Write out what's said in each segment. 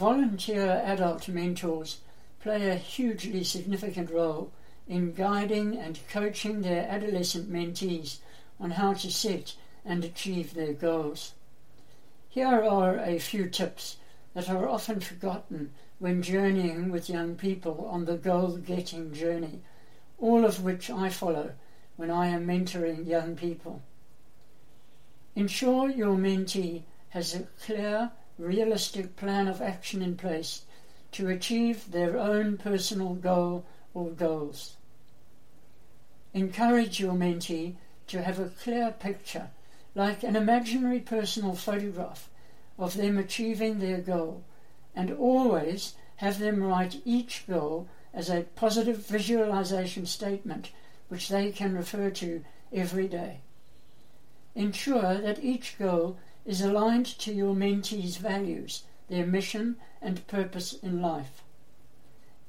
Volunteer adult mentors play a hugely significant role in guiding and coaching their adolescent mentees on how to set and achieve their goals. Here are a few tips that are often forgotten when journeying with young people on the goal getting journey, all of which I follow when I am mentoring young people. Ensure your mentee has a clear, realistic plan of action in place to achieve their own personal goal or goals. Encourage your mentee to have a clear picture, like an imaginary personal photograph, of them achieving their goal, and always have them write each goal as a positive visualization statement which they can refer to every day. Ensure that each goal is aligned to your mentee's values, their mission and purpose in life.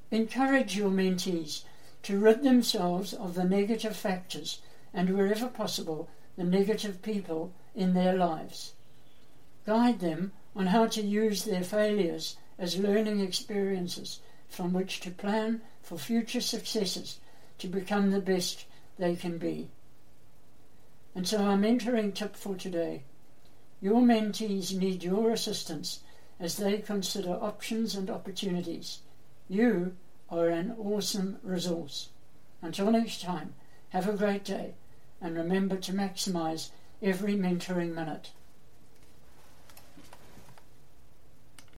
Encourage your mentees to rid themselves of the negative factors and, wherever possible, the negative people in their lives. Guide them on how to use their failures as learning experiences from which to plan for future successes to become the best they can be. And so, our mentoring tip for today your mentees need your assistance as they consider options and opportunities. You are an awesome resource. Until next time, have a great day and remember to maximize every mentoring minute.